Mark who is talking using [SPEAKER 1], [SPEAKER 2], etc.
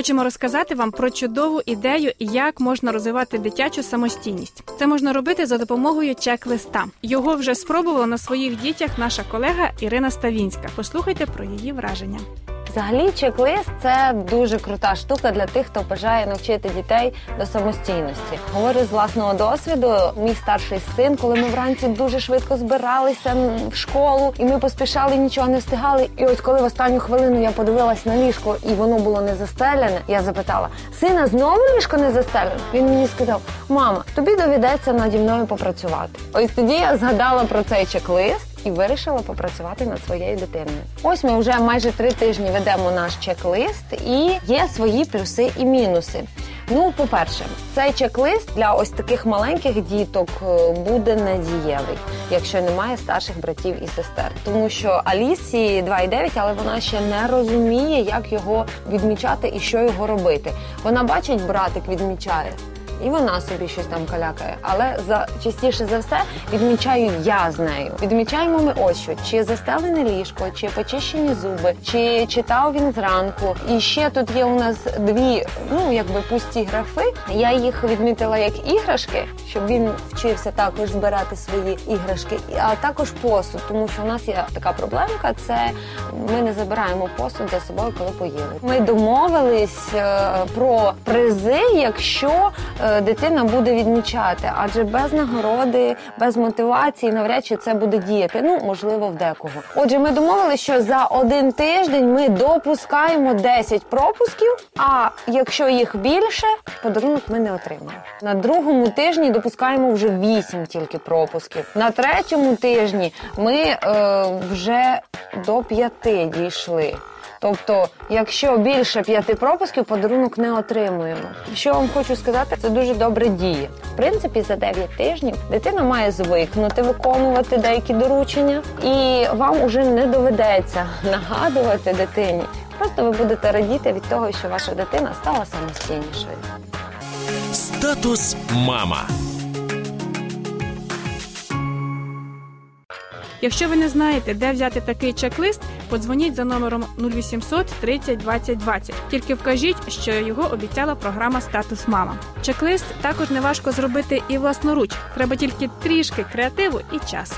[SPEAKER 1] Хочемо розказати вам про чудову ідею, як можна розвивати дитячу самостійність. Це можна робити за допомогою чек-листа. Його вже спробувала на своїх дітях наша колега Ірина Ставінська. Послухайте про її враження.
[SPEAKER 2] Взагалі, чек-лист це дуже крута штука для тих, хто бажає навчити дітей до самостійності. Говорю з власного досвіду. Мій старший син, коли ми вранці дуже швидко збиралися в школу, і ми поспішали, нічого не встигали. І ось коли в останню хвилину я подивилась на ліжко, і воно було не застелене, я запитала: сина, знову ліжко не застелене? Він мені сказав: Мама, тобі доведеться наді мною попрацювати. Ось тоді я згадала про цей чек-лист і вирішила попрацювати над своєю дитиною. Ось ми вже майже три тижні ведемо наш чек-лист, і є свої плюси і мінуси. Ну, по-перше, цей чек-лист для ось таких маленьких діток е, буде надієвий, якщо немає старших братів і сестер. Тому що Алісі 2,9, але вона ще не розуміє, як його відмічати і що його робити. Вона бачить, братик відмічає і вона собі щось там калякає. Але за частіше за все відмічаю я з нею. Відмічаємо ми ось що чи застелене ліжко, чи почищені зуби, чи читав він зранку. І ще тут є у нас дві, ну якби пусті графи. Я їх відмітила як іграшки, щоб він вчився також збирати свої іграшки, а також посуд, тому що у нас є така проблемка. Це ми не забираємо посуд за собою, коли поїли. Ми домовились е, про призи, якщо е, дитина буде відмічати, адже без нагороди, без мотивації навряд чи це буде діяти. Ну можливо, в декого. Отже, ми домовилися, що за один тиждень ми допускаємо 10 пропусків. А якщо їх більше, подарунок ми не отримаємо. На другому тижні допускаємо вже 8 тільки пропусків. На третьому тижні ми е, вже до 5 дійшли. Тобто, якщо більше п'яти пропусків, подарунок не отримуємо. Що вам хочу сказати, це дуже добре діє. В принципі, за 9 тижнів дитина має звикнути виконувати деякі доручення, і вам уже не доведеться нагадувати дитині. Просто ви будете радіти від того, що ваша дитина стала самостійнішою.
[SPEAKER 3] Статус мама.
[SPEAKER 1] Якщо ви не знаєте, де взяти такий чек-лист, подзвоніть за номером 0800 30 20 20. Тільки вкажіть, що його обіцяла програма Статус Мама. Чек-лист також неважко зробити і власноруч. Треба тільки трішки креативу і часу.